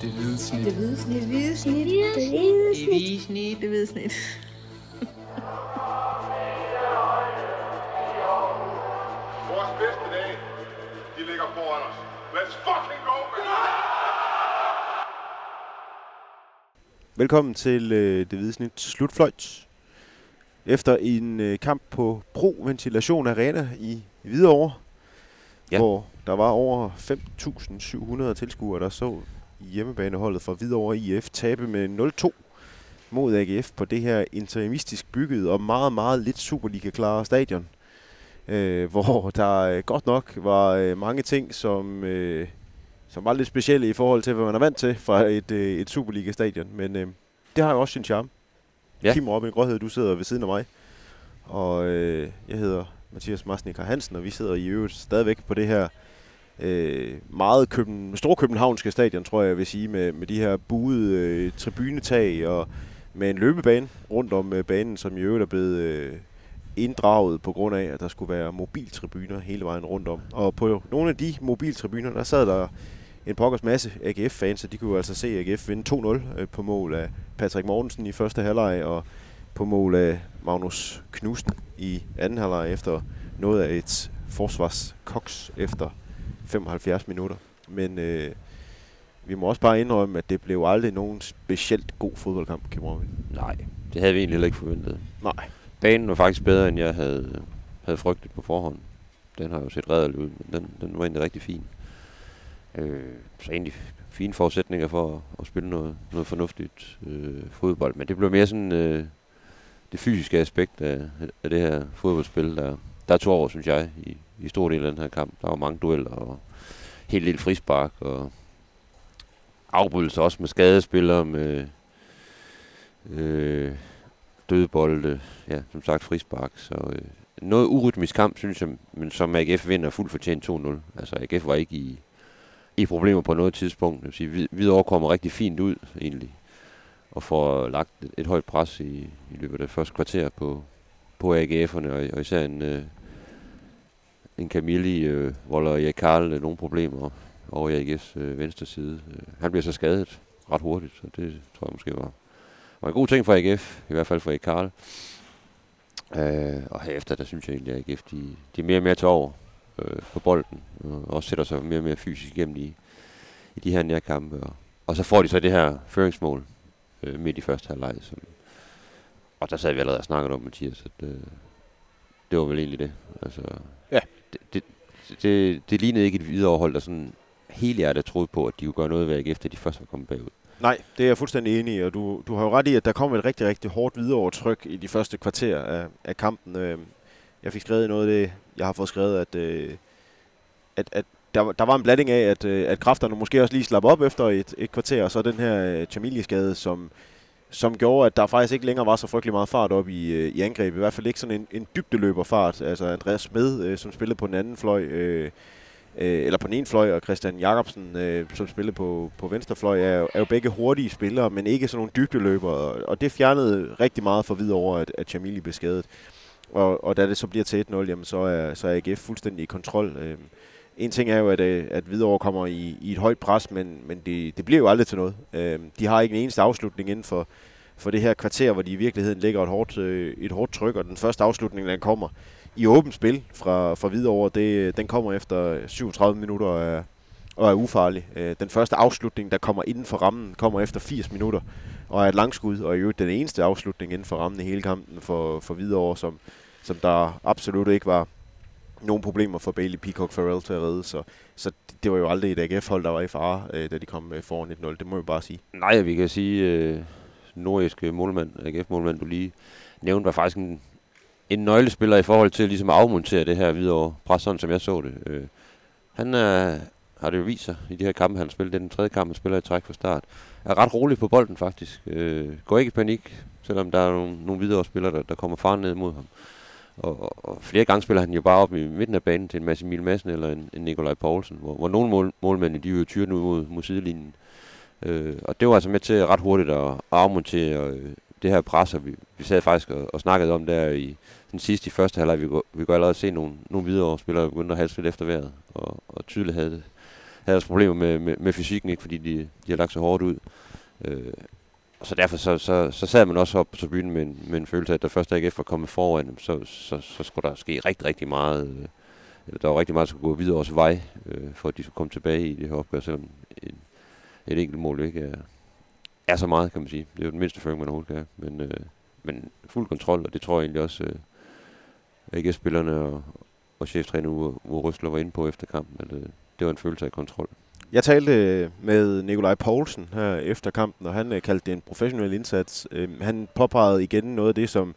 Det hvide snit. Det hvide snit. Det hvide snit. Det hvide Det hvide snit. Det hvide snit. Vores bedste dage, de ligger foran os. Let's fucking go, man! Velkommen til øh, det hvide snit slutfløjt. Efter en øh, kamp på Pro Ventilation Arena i Hvidovre, ja. hvor der var over 5.700 tilskuere, der så hjemmebaneholdet fra Hvidovre IF tabe med 0-2 mod AGF på det her interimistisk bygget og meget, meget lidt Superliga-klare stadion. Øh, hvor der øh, godt nok var øh, mange ting, som, øh, som var lidt specielle i forhold til, hvad man er vant til fra et, øh, et Superliga-stadion. Men øh, det har jo også sin charme. Ja. Kim Robin Gråhed, du sidder ved siden af mig. Og øh, jeg hedder Mathias Marsnik Hansen, og vi sidder i øvrigt stadigvæk på det her øh, meget køben, storkøbenhavnske stadion, tror jeg, jeg vil sige, med, med de her buede øh, tribunetag og med en løbebane rundt om øh, banen, som i øvrigt er blevet øh, inddraget på grund af, at der skulle være mobiltribuner hele vejen rundt om. Og på nogle af de mobiltribuner, der sad der en pokkers masse AGF-fans, og de kunne jo altså se AGF vinde 2-0 øh, på mål af Patrick Mortensen i første halvleg, og på mål af Magnus Knudsen i anden halvleg efter noget af et forsvarskoks efter 75 minutter. Men øh, vi må også bare indrømme, at det blev aldrig nogen specielt god fodboldkamp, Kim Robin. Nej, det havde vi egentlig heller ikke forventet. Nej. Banen var faktisk bedre, end jeg havde, havde frygtet på forhånd. Den har jo set redelig ud, men den, den var egentlig rigtig fin. Øh, så egentlig fine forudsætninger for at, at spille noget, noget fornuftigt øh, fodbold. Men det blev mere sådan øh, det fysiske aspekt af, af det her fodboldspil, der, der tog over, synes jeg, i, i stor del af den her kamp. Der var mange dueller og helt lille frispark og afbrydelser også med skadespillere, med øh, dødbolde, ja, som sagt frispark. Så øh, noget urytmisk kamp, synes jeg, men som AGF vinder fuldt fortjent 2-0. Altså AGF var ikke i, i problemer på noget tidspunkt. Jeg vil sige, vi, Hvidovre kommer rigtig fint ud, egentlig, og får lagt et, et højt pres i, i løbet af det første kvarter på, på AGF'erne, og, og især en, øh, en Camilli øh, volder Erik Karl øh, nogle problemer over i AGF's øh, venstre side. Øh, han bliver så skadet ret hurtigt, så det tror jeg måske var, var en god ting for AGF, i hvert fald for Erik Karl. Øh, og herefter, der synes jeg egentlig, at AGF de, de er mere og mere tår over øh, på bolden, og også sætter sig mere og mere fysisk igennem i, i de her nærkampe. Og, og så får de så det her føringsmål øh, midt i første halvleg. Som, og der sad vi allerede og snakkede om, Mathias, at øh, det var vel egentlig det. Altså, Ja. Det, det, det, lignede ikke et viderehold, der sådan hele hjertet troede på, at de kunne gøre noget ved efter de først var kommet bagud. Nej, det er jeg fuldstændig enig i, og du, du har jo ret i, at der kom et rigtig, rigtig hårdt videreovertryk i de første kvarter af, af kampen. Øhm, jeg fik skrevet noget af det, jeg har fået skrevet, at, øh, at, at der, var- der var en blanding af, at, øh, at kræfterne måske også lige slap op efter et, et kvarter, og så den her øh, Chamili-skade, som, som gjorde, at der faktisk ikke længere var så frygtelig meget fart op i, øh, i angreb. I hvert fald ikke sådan en, en dybdeløberfart. Altså Andreas Smed, øh, som spillede på den anden fløj, øh, øh, eller på den ene fløj, og Christian Jacobsen, øh, som spillede på, på venstre fløj, er, jo- er jo begge hurtige spillere, men ikke sådan nogle dybdeløbere. Og, og det fjernede rigtig meget for videre over, at, at Chamili blev skadet. Og, og da det så bliver til 1-0, jamen, så, er, så er AGF fuldstændig i kontrol. Øh, en ting er jo, at, øh, at Hvidovre kommer i, i et højt pres, men, men det, det bliver jo aldrig til noget. Øh, de har ikke en eneste afslutning inden for, for det her kvarter, hvor de i virkeligheden lægger et hårdt, øh, et hårdt tryk, og den første afslutning, den kommer i åbent spil fra, fra Hvidovre, det, den kommer efter 37 minutter og er, og er ufarlig. Øh, den første afslutning, der kommer inden for rammen, kommer efter 80 minutter og er et langskud, og i øvrigt den eneste afslutning inden for rammen i hele kampen for, for Hvidovre, som, som der absolut ikke var nogle problemer for Bailey Peacock Farrell til at redde. Så, så det, var jo aldrig et AGF-hold, der var i fare, øh, da de kom øh, foran 1-0. Det må jeg bare sige. Nej, vi kan sige, øh, nordiske øh, målmand, AGF-målmand, du lige nævnte, var faktisk en, en nøglespiller i forhold til ligesom at afmontere det her videre pres, sådan som jeg så det. Øh, han er, har det jo vist sig i de her kampe, han spiller. Det er den tredje kamp, han spiller i træk fra start. Er ret rolig på bolden faktisk. Øh, går ikke i panik, selvom der er nogle, nogle videre spillere, der, der kommer far ned mod ham. Og, og, og flere gange spiller han jo bare op i midten af banen til en masse Emil Madsen eller en, en Nikolaj Poulsen, hvor, hvor nogle mål, målmænd, de jo tyrer ud mod, mod sidelinjen. Øh, og det var altså med til ret hurtigt at, at afmontere øh, det her pres, og vi, vi sad faktisk og, og snakkede om der i den sidste i første halvleg. Vi, vi kunne allerede se nogle, nogle videre spillere, der begyndte at halse lidt efter vejret, og, og tydeligt havde det, havde også problemer med, med, med fysikken, ikke, fordi de, de har lagt så hårdt ud. Øh, så derfor så, så, så sad man også op på tribunen med en, med en følelse af, at der først AGF var kommet foran, så, så, så skulle der ske rigtig, rigtig meget. Øh, der var rigtig meget, der skulle gå videre også vej, øh, for at de skulle komme tilbage i det her opgør, selvom en, et enkelt mål ikke er, er så meget, kan man sige. Det er jo den mindste føring, man overhovedet kan. Men, øh, men fuld kontrol, og det tror jeg egentlig også, øh, AGF-spillerne og, og cheftræner Uwe Røsler var inde på efter kampen, at øh, det var en følelse af kontrol. Jeg talte øh, med Nikolaj Poulsen her efter kampen, og han øh, kaldte det en professionel indsats. Øhm, han påpegede igen noget af det, som,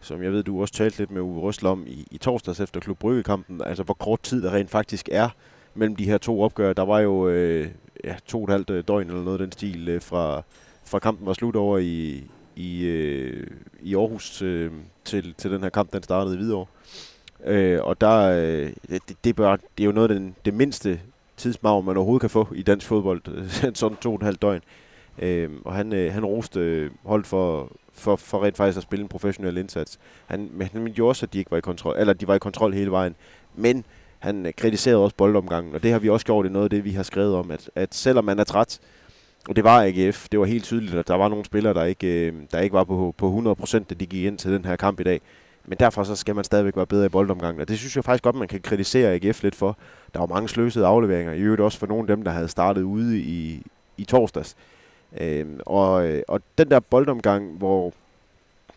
som jeg ved, du også talte lidt med Uwe Røsler om i, i torsdags efter Klub Brygge-kampen, altså hvor kort tid der rent faktisk er mellem de her to opgør. Der var jo øh, ja, to og et halvt øh, døgn eller noget af den stil øh, fra, fra kampen var slut over i, i, øh, i Aarhus øh, til, til den her kamp, den startede i Hvidovre. Øh, og der, øh, det, det, bør, det er jo noget af den, det mindste tidsmavn, man overhovedet kan få i dansk fodbold, sådan to og en halv døgn. Øh, og han, øh, han roste øh, holdt for, for, for rent faktisk at spille en professionel indsats. Han, men han mente jo også, at de ikke var i kontrol, eller de var i kontrol hele vejen. Men han øh, kritiserede også boldomgangen, og det har vi også gjort i noget af det, vi har skrevet om, at, at selvom man er træt, og det var AGF, det var helt tydeligt, at der var nogle spillere, der ikke, øh, der ikke var på, på 100%, da de gik ind til den her kamp i dag. Men derfor så skal man stadigvæk være bedre i boldomgangen. Og det synes jeg faktisk godt, man kan kritisere AGF lidt for. Der var mange sløsede afleveringer. I øvrigt også for nogle af dem, der havde startet ude i, i torsdags. Øhm, og, øh, og den der boldomgang, hvor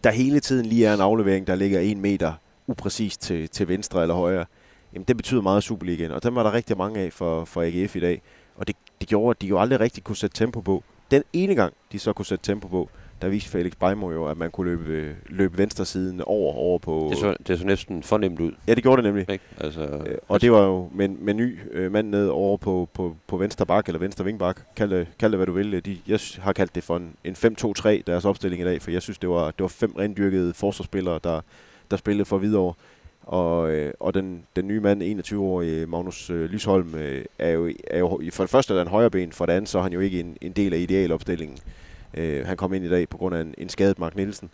der hele tiden lige er en aflevering, der ligger en meter upræcist til, til venstre eller højre, jamen det betyder meget Superligaen. Og dem var der rigtig mange af for, for AGF i dag. Og det, det gjorde, at de jo aldrig rigtig kunne sætte tempo på. Den ene gang, de så kunne sætte tempo på, der viste Felix Beimo jo, at man kunne løbe, løbe venstre siden over, over på... Det så, det så næsten fornemt ud. Ja, det gjorde det nemlig. Ikke? Altså, øh, og det var jo med, med ny øh, mand ned over på, på, på venstre bak, eller venstre vingbak. Kald det, kald det hvad du vil. De, jeg har kaldt det for en, en 5-2-3, deres opstilling i dag, for jeg synes, det var, det var fem rendyrkede forsvarsspillere, der, der spillede for videre. Og, øh, og den, den nye mand, 21-årige Magnus øh, Lysholm, øh, er, jo, er jo for det første er der en højre ben, for det andet så er han jo ikke en, en del af idealopstillingen. Øh, han kom ind i dag på grund af en, en skadet Mark Nielsen.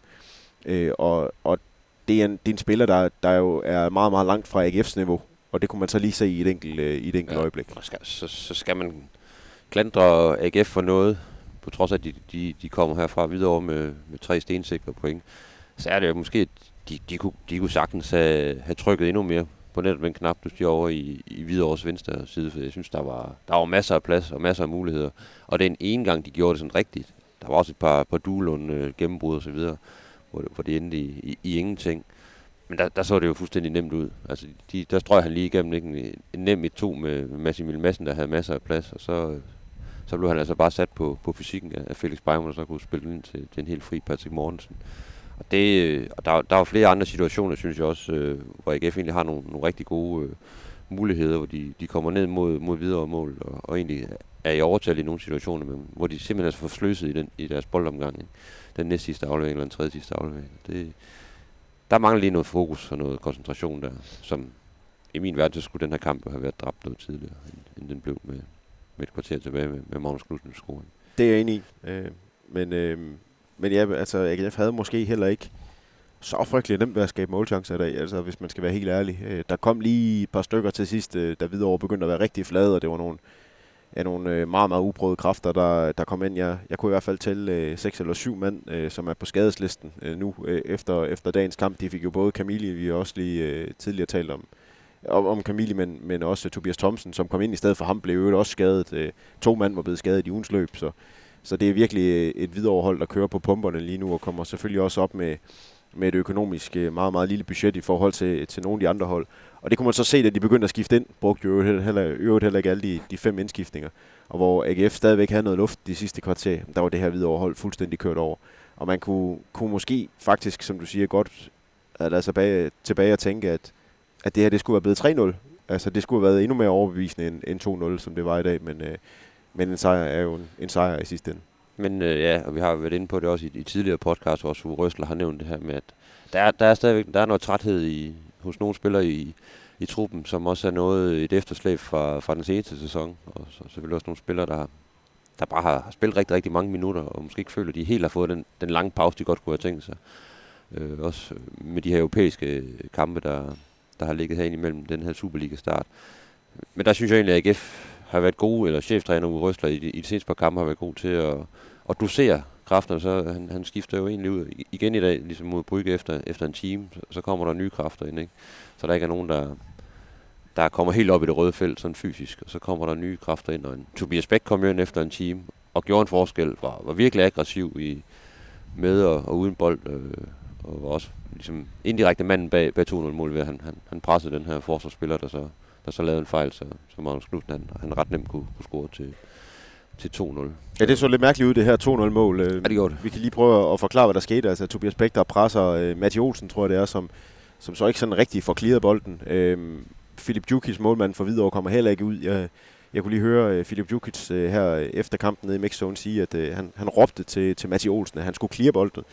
Øh, og, og det er, en, det er en spiller, der, der jo er meget, meget langt fra AGF's niveau. Og det kunne man så lige se i et enkelt, øh, i et enkelt ja, øjeblik. Skal, så, så skal man klandre AGF for noget, på trods af, at de, de, de kommer herfra videre med, med tre stensikre point. Så er det jo måske, at de, de, kunne, de kunne sagtens have, have trykket endnu mere på netop den knap, du stiger over i, i Hvidovres venstre side, for jeg synes, der var, der var masser af plads og masser af muligheder. Og den ene gang, de gjorde det sådan rigtigt, der var også et par, par duelund øh, gennembrud og så videre, hvor, hvor det endte i, i, i ingenting. Men der, der så det jo fuldstændig nemt ud. Altså, de, der strøg han lige igennem ikke? En, nem i to med Massimil Madsen, der havde masser af plads, og så, så blev han altså bare sat på, på fysikken af Felix Beimund, og så kunne spille ind til, til en helt fri Patrick Mortensen. Og, det, øh, og der, der var flere andre situationer, synes jeg også, øh, hvor AGF egentlig har nogle, nogle rigtig gode øh, muligheder, hvor de, de kommer ned mod, mod videre mål, og, og egentlig er i overtal i nogle situationer, men hvor de simpelthen er forsløset i, den, i deres boldomgang. Ikke? Den næst sidste aflevering, eller den tredje sidste aflevering. Det, der mangler lige noget fokus og noget koncentration der, som i min verden, så skulle den her kamp have været dræbt noget tidligere, end, end den blev med, med et kvarter tilbage med, med Magnus Knudsen scoring. Det er jeg enig i. Øh, men, øh, men ja, altså AGF havde måske heller ikke så frygtelig nemt ved at skabe målchancer i dag, altså hvis man skal være helt ærlig. Øh, der kom lige et par stykker til sidst, øh, da Hvidovre begyndte at være rigtig flade, og det var nogle, af nogle øh, meget, meget uprøvede kræfter, der, der kom ind. Jeg, jeg kunne i hvert fald tælle øh, seks eller syv mand, øh, som er på skadeslisten øh, nu øh, efter, efter dagens kamp. De fik jo både Camille, vi har også lige øh, tidligere talt om, om, om Camille, men, men også Tobias Thomsen, som kom ind i stedet for ham, blev jo også skadet. Øh, to mand var blevet skadet i ugens løb, så, så det er virkelig øh, et viderehold, der kører på pumperne lige nu, og kommer selvfølgelig også op med, med et økonomisk øh, meget, meget lille budget i forhold til, til nogle af de andre hold. Og det kunne man så se, da de begyndte at skifte ind, brugte jo øvrigt heller, øvrigt heller ikke alle de, de fem indskiftninger. Og hvor AGF stadigvæk havde noget luft de sidste kvarter, der var det her videre hold fuldstændig kørt over. Og man kunne, kunne måske faktisk, som du siger, godt lade sig bag, tilbage og tænke, at, at det her det skulle være blevet 3-0. Altså det skulle have været endnu mere overbevisende end, end 2-0, som det var i dag. Men, øh, men en sejr er jo en, en sejr i sidste ende. Men øh, ja, og vi har været inde på det også i, i tidligere podcast, hvor Røsler har nævnt det her med, at der der er stadigvæk der er noget træthed i, hos nogle spillere i, i truppen, som også er noget et efterslæb fra, fra den seneste sæson. Og så selvfølgelig også nogle spillere, der, der bare har spillet rigtig, rigtig mange minutter, og måske ikke føler, at de helt har fået den, den lange pause, de godt kunne have tænkt sig. Øh, også med de her europæiske kampe, der, der har ligget herinde imellem den her Superliga-start. Men der synes jeg egentlig, at AGF har været gode, eller cheftræner Uwe Røsler i, de- i de seneste par kampe har været god til at, at dosere kræfter, så han, han skifter jo egentlig ud igen i dag, ligesom mod Brygge efter, efter en time, så, så kommer der nye kræfter ind, ikke? Så der ikke er nogen, der, der kommer helt op i det røde felt, sådan fysisk, og så kommer der nye kræfter ind, og en, Tobias Bæk kom jo ind efter en time, og gjorde en forskel, var, var virkelig aggressiv i, med og, og uden bold, øh, og var også ligesom indirekte manden bag, bag 2-0-mål ved, at han, han, han pressede den her forsvarsspiller, der så, der så lavede en fejl, så, så Magnus Knudsen, han, han ret nemt kunne, kunne score til, til 2-0. Ja, det så lidt mærkeligt ud, det her 2-0-mål. Øh, Ja, det gjorde det. Vi kan lige prøve at forklare, hvad der skete. Altså, Tobias Bæk, der presser øh, Matti Olsen, tror jeg det er, som, som så ikke sådan rigtig får clearet bolden. Øh, Philip Djukic, målmand for Hvidovre, kommer heller ikke ud. Jeg, jeg kunne lige høre øh, Philip Djukic øh, her efter kampen nede i Mixzone sige, at øh, han, han råbte til, til Matti Olsen, at han skulle clear bolden.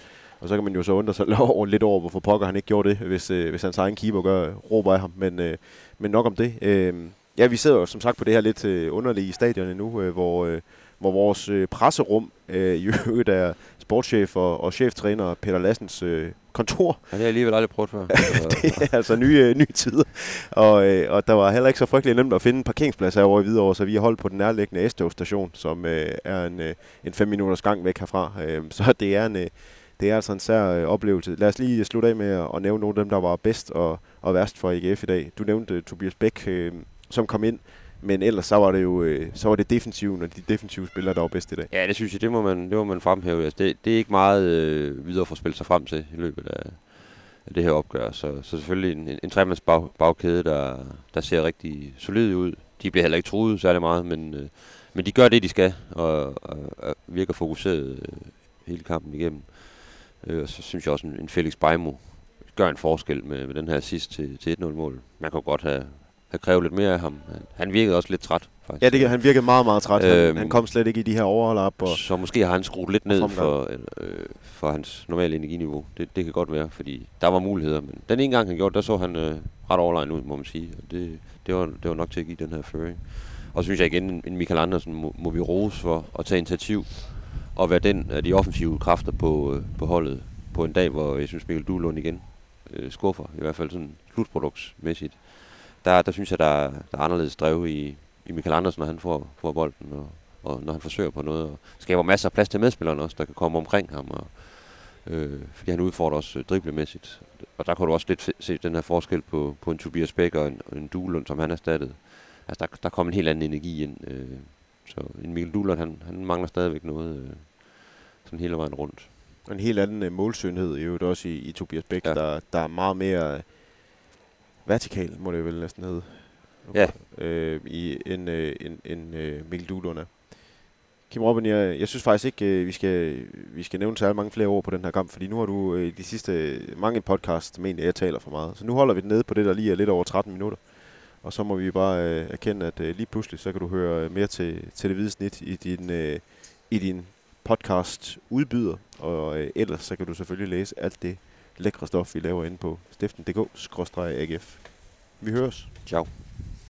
Og så kan man jo så undre sig over, lidt over, hvorfor pokker han ikke gjorde det, hvis, øh, hvis hans egen keeper gør, råber af ham. Men, øh, men nok om det. Øh, ja, vi sidder jo som sagt på det her lidt øh, underlige stadion nu, øh, hvor, øh, hvor vores øh, presserum øh, i øvrigt er sportschef og, og cheftræner Peter Lassens øh, kontor. Ja, det har jeg alligevel aldrig prøvet før. Det er altså nye, øh, nye tider. Og, øh, og der var heller ikke så frygtelig nemt at finde en parkeringsplads herovre i Hvidovre, så vi har holdt på den nærliggende s station som øh, er en, øh, en fem minutters gang væk herfra. Øh, så det er en... Øh, det er altså en sær øh, oplevelse. Lad os lige slutte af med at, at nævne nogle af dem, der var bedst og, og værst for AGF i dag. Du nævnte uh, Tobias Bæk, øh, som kom ind, men ellers så var det jo øh, så var det defensiven og de defensive spillere, der var bedst i dag. ja, det synes jeg, det må man, det må man fremhæve. Altså, det, det er ikke meget øh, videre for at spille sig frem til i løbet af, af det her opgør. Så, så selvfølgelig en, en, en tremands bag, bagkæde, der, der ser rigtig solid ud. De bliver heller ikke truet særlig meget, men, øh, men de gør det, de skal, og, og, og virker fokuseret øh, hele kampen igennem. Øh, og så synes jeg også, en, en Felix Beimo gør en forskel med, med den her sidst til, til 1-0-mål. Man kan godt have, have krævet lidt mere af ham. Han, virkede også lidt træt, faktisk. Ja, det, han virkede meget, meget træt. Han, Øhm, han kom slet ikke i de her overlap. Og, Så måske har han skruet lidt ned for, øh, for hans normale energiniveau. Det, det kan godt være, fordi der var muligheder. Men den ene gang han gjorde, der så han øh, ret overlegen ud, må man sige. Og det, det, var, det var nok til at give den her føring. Og så synes jeg igen, en- Michael Andersen må, må vi rose for at tage initiativ og være den af de offensive kræfter på, øh, på holdet på en dag, hvor jeg synes Mikkel Duhlund igen øh, skuffer, i hvert fald sådan slutproduktsmæssigt. Der, der synes jeg, der, er- der er anderledes drev i, i Michael Andersen, når han får, får bolden, og, og når han forsøger på noget, og skaber masser af plads til medspillerne også, der kan komme omkring ham, og, øh, fordi han udfordrer også øh, driblemæssigt. Og der kunne du også lidt se- den her forskel på, på en Tobias Bæk og en, og en Duhlund, som han erstattede. Altså, der, der kom en helt anden energi ind. Øh, så en Mikkel Duhlund, han, han mangler stadigvæk noget øh, sådan hele vejen rundt. en helt anden øh, målsynhed i øvrigt også i, i Tobias Bæk, Ja. der, der er meget mere vertikal, må det vel næsten hedde. Ja. Øh, i en, øh, en, en øh, Mikkel Duhlund er. Kim Robin, jeg, jeg synes faktisk ikke, øh, vi skal, vi skal nævne særlig mange flere ord på den her kamp, fordi nu har du øh, de sidste mange podcast ment, at jeg taler for meget. Så nu holder vi den nede på det, der lige er lidt over 13 minutter. Og så må vi bare øh, erkende, at øh, lige pludselig, så kan du høre mere til, til det hvide snit i din, øh, i din podcast udbyder, og øh, ellers så kan du selvfølgelig læse alt det lækre stof, vi laver inde på stiften.dk-agf. Vi høres. Ciao.